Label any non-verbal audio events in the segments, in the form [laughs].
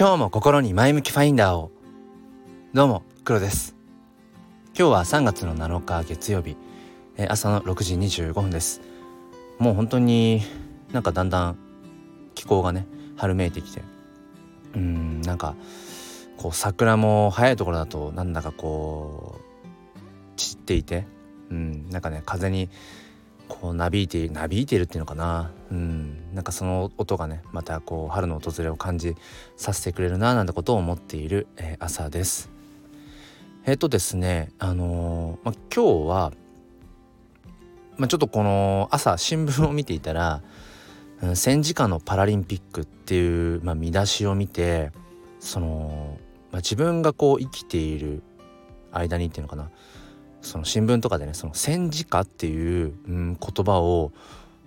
今日も心に前向きファインダーを。どうも黒です。今日は3月の7日月曜日。朝の6時25分です。もう本当になんかだんだん気候がね春めいてきて。うんなんかこう桜も早いところだとなんだかこう散っていて。うんなんかね風にこうなびいてなびいてるっていうのかな。うん。なんかその音がねまたこう春の訪れを感じさせてくれるななんてことを思っている、えー、朝です。えっ、ー、とですねあのー、ま、今日は、ま、ちょっとこの朝新聞を見ていたら「戦時下のパラリンピック」っていう、ま、見出しを見てその、ま、自分がこう生きている間にっていうのかな。その新聞とかでねその戦時下っていう、うん、言葉を、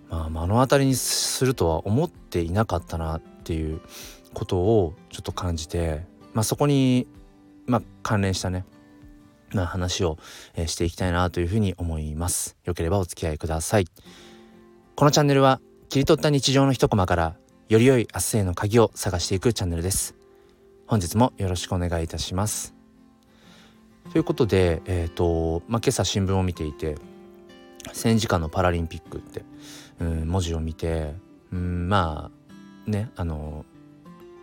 まあ、目の当たりにするとは思っていなかったなっていうことをちょっと感じて、まあ、そこに、まあ、関連したね、まあ、話を、えー、していきたいなというふうに思います。よければお付き合いください。このチャンネルは切り取った日常の一コマからより良い明日への鍵を探していくチャンネルです。本日もよろしくお願いいたします。ということで、えーとまあ、今朝新聞を見ていて戦時下のパラリンピックって、うん、文字を見て、うん、まあねあの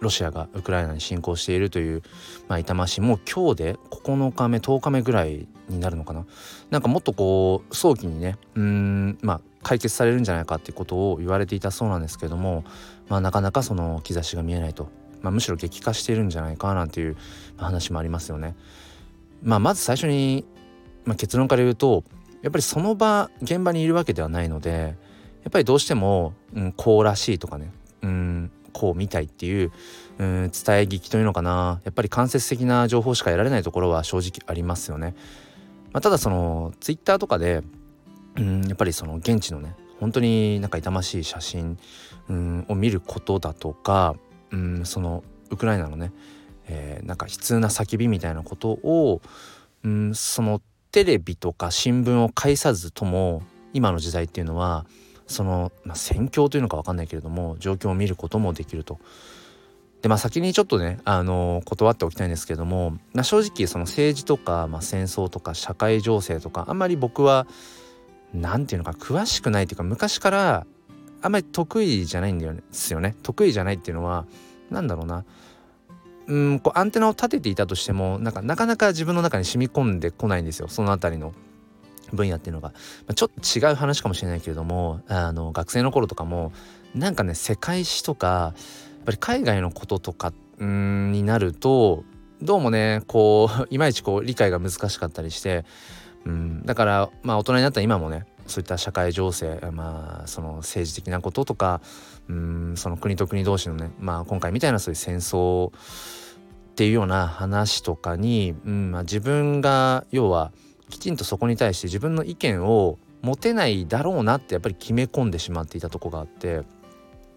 ロシアがウクライナに侵攻しているという、まあ、痛ましい。もう今日で9日目10日目ぐらいになるのかな。なんかもっとこう早期にねうんまあ解決されるんじゃないかっていうことを言われていたそうなんですけども、まあ、なかなかその兆しが見えないと、まあ、むしろ激化しているんじゃないかなんていう話もありますよね。まあ、まず最初に、まあ、結論から言うとやっぱりその場現場にいるわけではないのでやっぱりどうしても、うん、こうらしいとかね、うん、こう見たいっていう、うん、伝え聞きというのかなやっぱり間接的な情報しか得られないところは正直ありますよね。まあ、ただそのツイッターとかで、うん、やっぱりその現地のね本当になんか痛ましい写真、うん、を見ることだとか、うん、そのウクライナのねえー、なんか悲痛な叫びみたいなことを、うん、そのテレビとか新聞を介さずとも今の時代っていうのはその、まあ、戦況というのか分かんないけれども状況を見ることもできると。でまあ先にちょっとね、あの断っておきたいんですけども、まあ、正直その政治とか、まあ、戦争とか社会情勢とかあんまり僕は何て言うのか詳しくないっていうか昔からあんまり得意じゃないんですよね得意じゃないっていうのは何だろうなうんこうアンテナを立てていたとしてもなんかなかなか自分の中に染み込んでこないんですよ。その辺りの分野っていうのが、まあ、ちょっと違う話かもしれないけれどもあの学生の頃とかもなんかね世界史とかやっぱり海外のこととかんになるとどうもねこう [laughs] いまいちこう理解が難しかったりしてうんだからまあ大人になった今もねそういった社会情勢まあその政治的なこととかうんその国と国同士のねまあ今回みたいなそういう戦争っていうような話とかに、うんまあ、自分が要はきちんとそこに対して自分の意見を持てないだろうなってやっぱり決め込んでしまっていたとこがあって、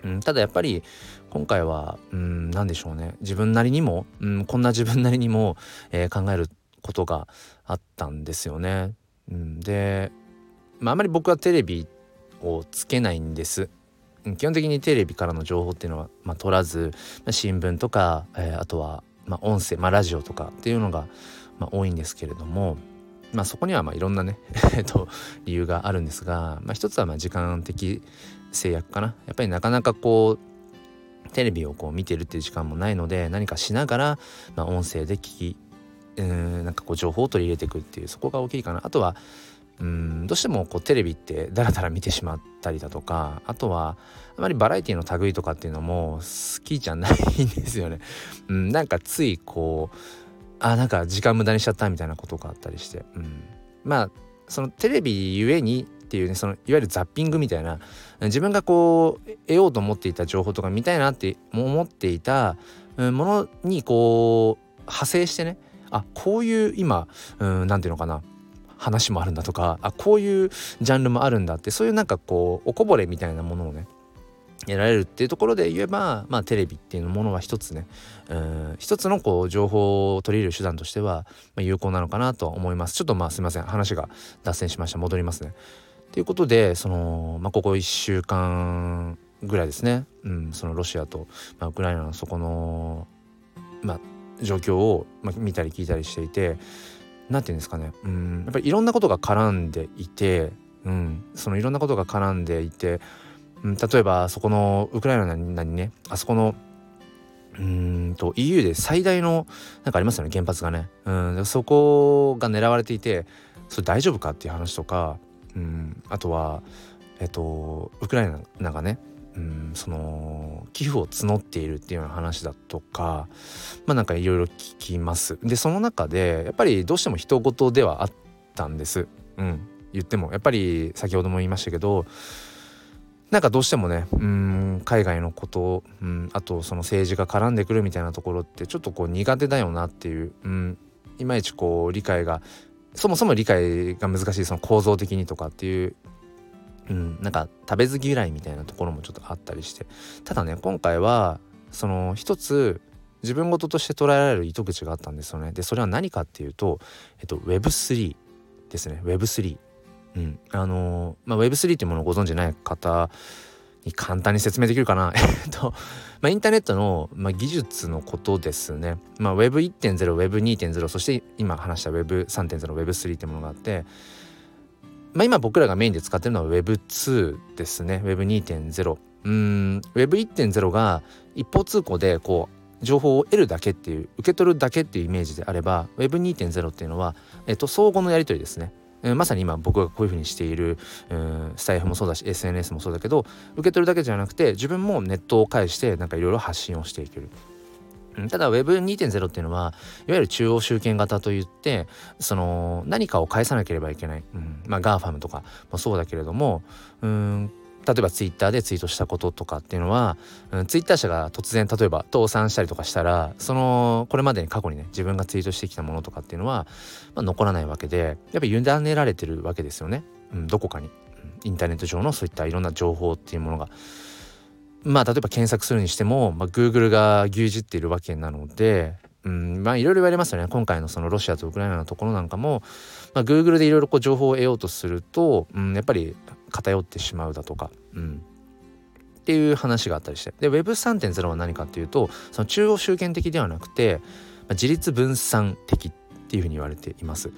うん、ただやっぱり今回は、うん、何でしょうね自分なりにも、うん、こんな自分なりにも、えー、考えることがあったんですよね。うん、で、まあ、あまり僕はテレビをつけないんです。基本的にテレビからの情報っていうのは、まあ、取らず、まあ、新聞とか、えー、あとはまあ、音声、まあ、ラジオとかっていうのが、まあ、多いんですけれども、まあ、そこにはまあいろんなね [laughs] えと理由があるんですが、まあ、一つはまあ時間的制約かなやっぱりなかなかこうテレビをこう見てるっていう時間もないので何かしながら、まあ、音声で聞きうんなんかこう情報を取り入れていくっていうそこが大きいかなあとはうんどうしてもこうテレビってダラダラ見てしまったりだとかあとはあまりバラエティの類とかっていうのも好きじゃないんですよね。[laughs] うん、なんかついこうあなんか時間無駄にしちゃったみたいなことがあったりして、うん、まあそのテレビゆえにっていうねそのいわゆるザッピングみたいな自分がこう得ようと思っていた情報とか見たいなって思っていたものにこう派生してねあこういう今何、うん、て言うのかな話もあるんだとかあこういうジャンルもあるんだってそういうなんかこうおこぼれみたいなものをね得られるっていうところで言えば、まあ、テレビっていうものは一つねうん一つのこう情報を取り入れる手段としては、ま、有効なのかなと思います。ちょっとまあすいません。話が脱線しました。戻りますね。ということでその、まあ、ここ1週間ぐらいですね、うん、そのロシアと、まあ、ウクライナのそこのまあ、状況を、まあ、見たり聞いたりしていて何て言うんですかね。うん。やっぱりいろんなことが絡んでいて、うん、そのいろんなことが絡んでいて、うん、例えばそこのウクライナにねあそこのうんと EU で最大のなんかありますよね原発がね、うん、そこが狙われていてそれ大丈夫かっていう話とか、うん、あとはえっとウクライナがねうんその寄付を募っているっていうような話だとかまあなんかいろいろ聞きます。でその中でやっぱりどうしても人事ではあったんです。うん。言ってもやっぱり先ほども言いましたけどなんかどうしてもねうん海外のこと、うん、あとその政治が絡んでくるみたいなところってちょっとこう苦手だよなっていう、うん、いまいちこう理解がそもそも理解が難しいその構造的にとかっていううん、なんか食べず嫌いみたいなところもちょっとあったりして。ただね今回はその一つ自分事として捉えられる糸口があったんですよね。でそれは何かっていうと、えっと、Web3 ですね。Web3 うん。あのー、まあ、Web3 っていうものをご存じない方に簡単に説明できるかな。[laughs] えっと、まあ、インターネットの、まあ、技術のことですね、まあ、Web1.0、Web2.0 そして今話した Web3.0、Web3 ってものがあってまあ、今僕らがメインで使ってるのは Web2 ですね。Web2.0 うん Web1.0 が一方通行でこう情報を得るだけっていう受け取るだけっていうイメージであれば Web2.0 っていうのは、えっと、相互のやり取りですね。まさに今僕がこういうふうにしている、スタイフもそうだし SNS もそうだけど受け取るだけじゃなくて自分もネットを介してなんかいろいろ発信をしていける。ただ Web2.0 っていうのはいわゆる中央集権型といってその何かを返さなければいけない、うん、まあ GAFAM とかもそうだけれどもうん。例えばツイッターでツイートしたこととかっていうのは、うん、ツイッター社が突然例えば倒産したりとかしたらそのこれまでに過去にね自分がツイートしてきたものとかっていうのは、まあ、残らないわけでやっぱり委ねられてるわけですよね、うん、どこかに、インターネット上のそういったいろんな情報っていうものが。まあ例えば検索するにしても、まあ、Google が牛耳っているわけなので、うん、まあいろいろ言われますよね今回のそのロシアとウクライナのところなんかも、まあ、Google でいろいろこう情報を得ようとすると、うん、やっぱり偏ってしまうだとか、うん、っていう話があったりしてで Web3.0 は何かっていうとその中央集権的ではなくて、まあ、自立分散的っていうふうに言われています。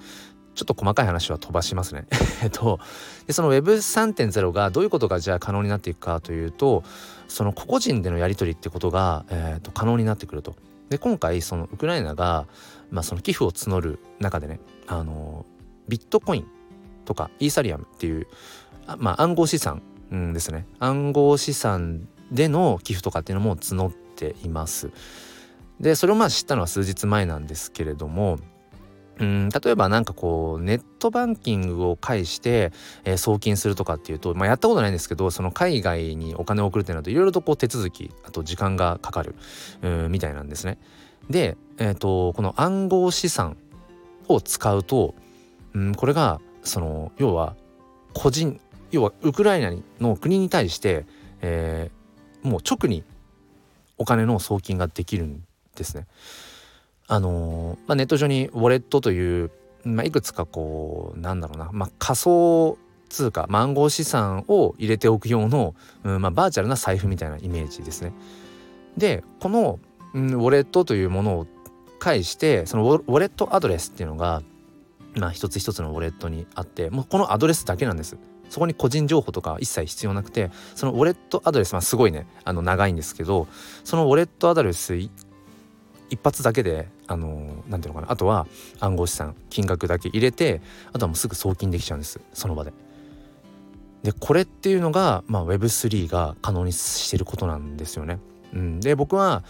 ちょっと細かい話は飛ばしますね。[laughs] えっとでその Web3.0 がどういうことがじゃあ可能になっていくかというとその個々人でのやり取りってことが、えー、と可能になってくると。で今回そのウクライナが、まあ、その寄付を募る中でねあのビットコインとかイーサリアムっていう、まあ、暗号資産、ん、ですね暗号資産での寄付とかっていうのも募っています。でそれをまあ知ったのは数日前なんですけれども例えば何かこうネットバンキングを介して、えー、送金するとかっていうと、まあ、やったことないんですけどその海外にお金を送るってなるといろいろとこう手続きあと時間がかかるうみたいなんですね。で、えーと、この暗号資産を使うと、うん、これがその要は個人要はウクライナの国に対して、えー、もう直にお金の送金ができるんですね。あのまあ、ネット上にウォレットという、まあ、いくつかこうなんだろうな、まあ、仮想通貨暗号資産を入れておく用の、うんまあ、バーチャルな財布みたいなイメージですね。でこの、うん、ウォレットというものを介してそのウォレットアドレスっていうのが、まあ、一つ一つのウォレットにあってもうこのアドレスだけなんです。そこに個人情報とか一切必要なくてそのウォレットアドレスはすごいねあの長いんですけどそのウォレットアドレス一発だけであの何ていうのかなあとは暗号資産金額だけ入れてあとはもうすぐ送金できちゃうんですその場で。でこれっていうのが、まあ、Web3 が可能にしてることなんですよね。うん、で僕は、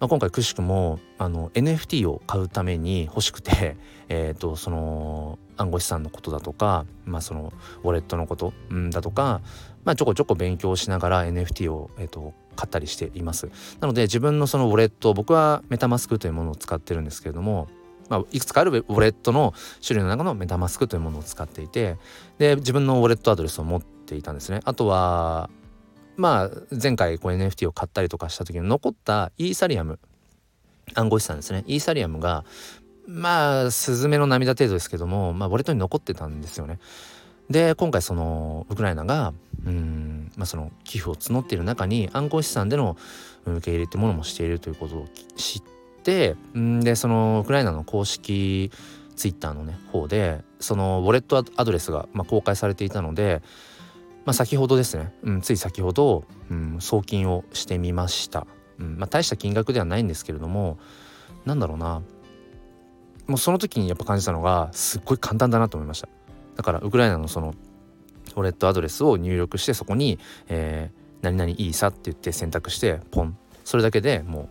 まあ、今回くしくもあの NFT を買うために欲しくて、[laughs] えーと、その暗号資産のことだとか、まあ、そのウォレットのこと、うん、だとか、まあ、ちょこちょこ勉強しながら NFT を、えーと買ったりしています。なので自分のそのウォレット僕はメタマスクというものを使ってるんですけれどもまあ、いくつかあるウォレットの種類の中のメタマスクというものを使っていてで自分のウォレットアドレスを持っていたんですね。あとはまあ前回こう NFT を買ったりとかした時に残ったイーサリアム暗号資産ですね。イーサリアムがまあスズメの涙程度ですけどもまあウォレットに残ってたんですよね。で今回そのウクライナがうんまあその寄付を募っている中に暗号資産での受け入れってものもしているということを知ってんでそのウクライナの公式ツイッターのね方でそのウォレットアドレスが、まあ、公開されていたので、まあ、先ほどですね、うん、つい先ほど、うん、送金をしてみました、うんまあ、大した金額ではないんですけれどもなんだろうな。もうその時にやっぱ感じたのがすっごい簡単だなと思いました。だからウクライナのそのウォレットアドレスを入力してそこに、えー、何々いいさって言って選択してポン。それだけでもう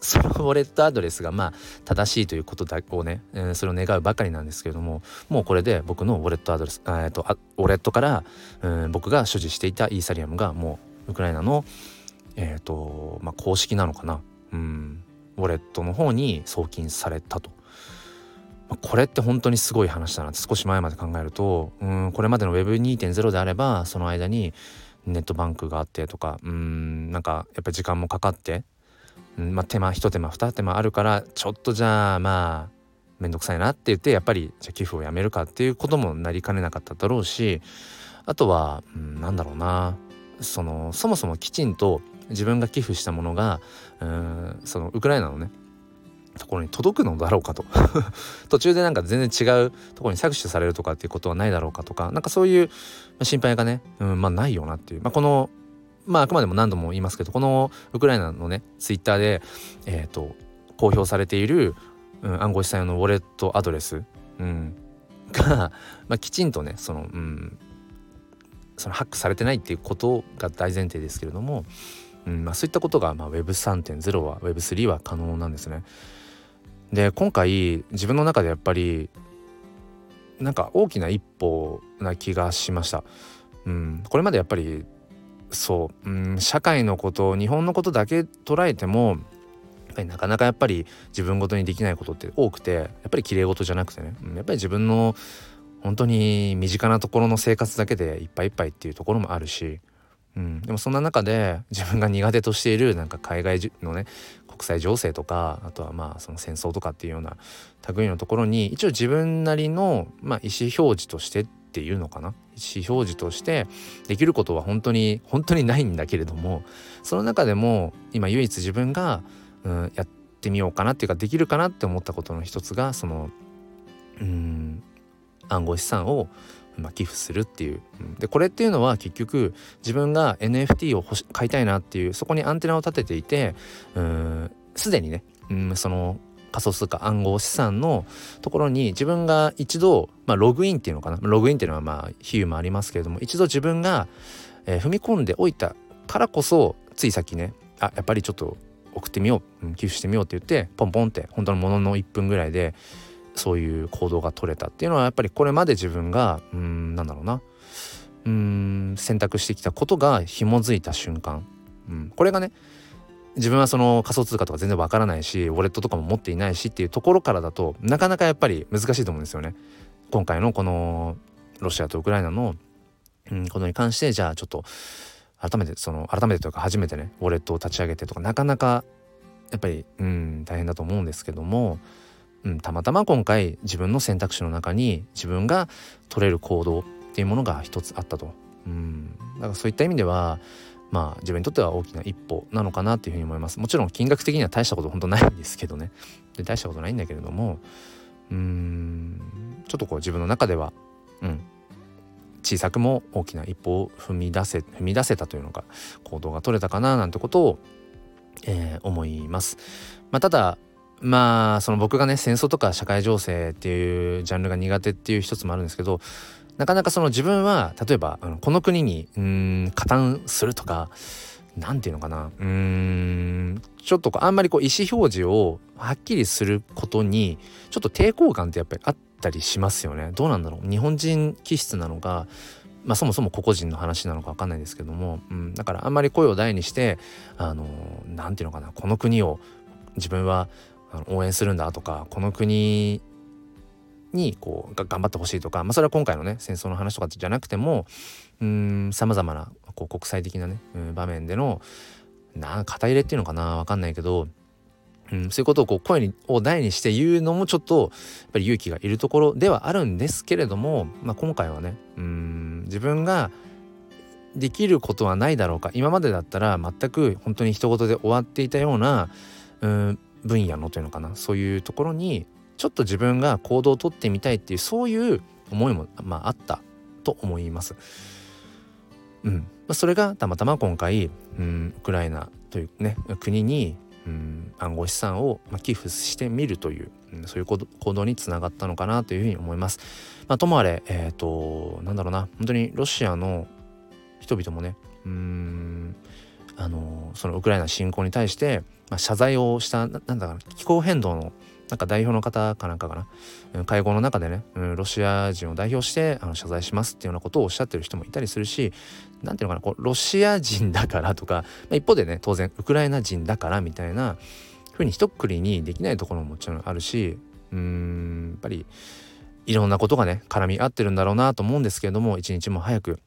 そのウォレットアドレスがまあ正しいということだをね、えー、それを願うばかりなんですけれどももうこれで僕のウォレットアドレス、えーと、ウォレットから、うん、僕が所持していたイーサリアムがもうウクライナのえっ、ー、とまあ公式なのかな、うん、ウォレットの方に送金されたと。これって本当にすごい話だなって少し前まで考えるとうんこれまでの Web2.0 であればその間にネットバンクがあってとかうんなんかやっぱり時間もかかってうんまあ、手間一手間二手間あるからちょっとじゃあまあ面倒くさいなって言ってやっぱりじゃあ寄付をやめるかっていうこともなりかねなかっただろうしあとは、うん、なんだろうな。そのそもそもきちんと自分が寄付したものがうんそのウクライナのねところに届くのだろうかと。[laughs] 途中でなんか全然違うところに搾取されるとかっていうことはないだろうかとか。なんかそういう心配がね、うんまあ、ないよなっていう、まあ、このまああくまでも何度も言いますけどこのウクライナのねツイッターでえっ、ー、と公表されている、うん、暗号資産用のウォレットアドレス、うん、が、まあ、きちんとねその、うん、そのハックされてないっていうことが大前提ですけれども、うんまあ、そういったことが、まあ、Web3.0 は Web3 は可能なんですね。で今回自分の中でやっぱりなんか大きな一歩な気がしました。うん、これまでやっぱりそう、うん、社会のこと日本のことだけ捉えてもやっぱりなかなかやっぱり自分ごとにできないことって多くてやっぱり綺麗事じゃなくてね、うんやっぱり自分の本当に身近なところの生活だけでいっぱいいっぱいっていうところもあるし、うん、でもそんな中で自分が苦手としているなんか海外のね国際情勢とかあとはまあその戦争とかっていうような類のところに一応自分なりの、まあ、意思表示としてっていうのかな。意思表示としてできることは本当に本当にないんだけれどもその中でも今唯一自分が、うん、やってみようかなっていうかできるかなって思ったことの一つがそのうん暗号資産をまあ、寄付するっていう、でこれっていうのは結局自分が NFT を買いたいなっていうそこにアンテナを立てていてすでにね、うん、その仮想通貨暗号資産のところに自分が一度、まあ、ログインっていうのかな。ログインっていうのはまあ比喩もありますけれども一度自分が、えー、踏み込んでおいたからこそついさっきねあやっぱりちょっと送ってみよう、寄付してみようって言ってポンポンって本当のものの1分ぐらいでそういう行動が取れたっていうのはやっぱりこれまで自分がうんなんだろうなうん選択してきたことが紐づいた瞬間、うん、これがね自分はその仮想通貨とか全然わからないしウォレットとかも持っていないしっていうところからだとなかなかやっぱり難しいと思うんですよね。今回のこのロシアとウクライナの、うん、ことに関してじゃあちょっと改めてその改めてというか初めてねウォレットを立ち上げてとかなかなかやっぱりうん大変だと思うんですけども、うん、たまたま今回自分の選択肢の中に自分が取れる行動っていうものが一つあったと。うん、だからそういった意味ではまあ自分にとっては大きな一歩なのかなっていうふうに思います。もちろん金額的には大したこと本当ないんですけどね。で大したことないんだけれどもうーん。ちょっとこう自分の中ではうん。小さくも大きな一歩を踏み出せ踏み出せたというのか行動が取れたかななんてことを、えー、思います。まあ、ただまあその僕がね戦争とか社会情勢っていうジャンルが苦手っていう一つもあるんですけどなかなかその自分は例えばあのこの国にうん加担するとか何て言うのかな。うんちょっとこうあんまりこう意思表示をはっきりすることにちょっと抵抗感ってやっぱりあったりしますよね。どうなんだろう。日本人気質なのかまあそもそも個々人の話なのか分かんないですけども、うん、だからあんまり声を大にしてあの何て言うのかな。この国を自分は応援するんだとかこの国にこう頑張ってほしいとか、まあ、それは今回のね戦争の話とかじゃなくてもさまざまなこう国際的なね、場面でのな肩入れっていうのかな分かんないけど、うん、そういうことをこう声を大にして言うのもちょっとやっぱり勇気がいるところではあるんですけれども、まあ、今回はねうん自分ができることはないだろうか今までだったら全く本当に一言で終わっていたようなうん分野のというのかなそういうところにちょっと自分が行動をとってみたいっていうそういう思いも、まあ、あったと思います。うんま、それがたまたま今回、うん、ウクライナというね国に、うん、暗号資産を、寄付してみるという、うん、そういう行動につながったのかなというふうに思います。まあ、ともあれえっ、ー、となんだろうな本当にロシアの人々もねうんあのそのウクライナ侵攻に対して、まあ、謝罪をしたなんだかな気候変動のなんか代表の方かなんかかな会合の中でね、ロシア人を代表してあの謝罪しますっていうようなことをおっしゃってる人もいたりするし何ていうのかなこうロシア人だからとか、まあ、一方でね当然ウクライナ人だからみたいなふうに一括りにできないところももちろんあるしうんやっぱりいろんなことがね絡み合ってるんだろうなと思うんですけれども一日も早く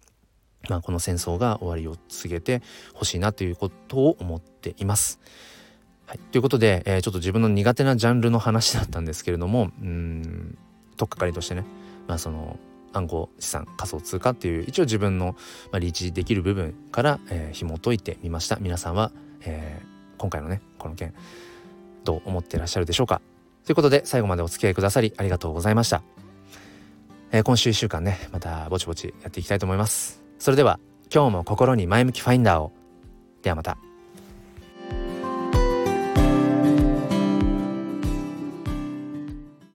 まあ、この戦争が終わりを告げてほしいなということを思っています。はい、ということで、えー、ちょっと自分の苦手なジャンルの話だったんですけれどもうんとっかかりとしてね、まあ、その暗号資産仮想通貨っていう一応自分の、まあ、リーチできる部分から、えー、紐解いてみました。皆さんは、えー、今回のねこの件どう思ってらっしゃるでしょうか。ということで最後までお付き合いくださりありがとうございました、えー、今週1週間ねまたぼちぼちやっていきたいと思います。それでは今日も心に前向きファインダーを。ではまた。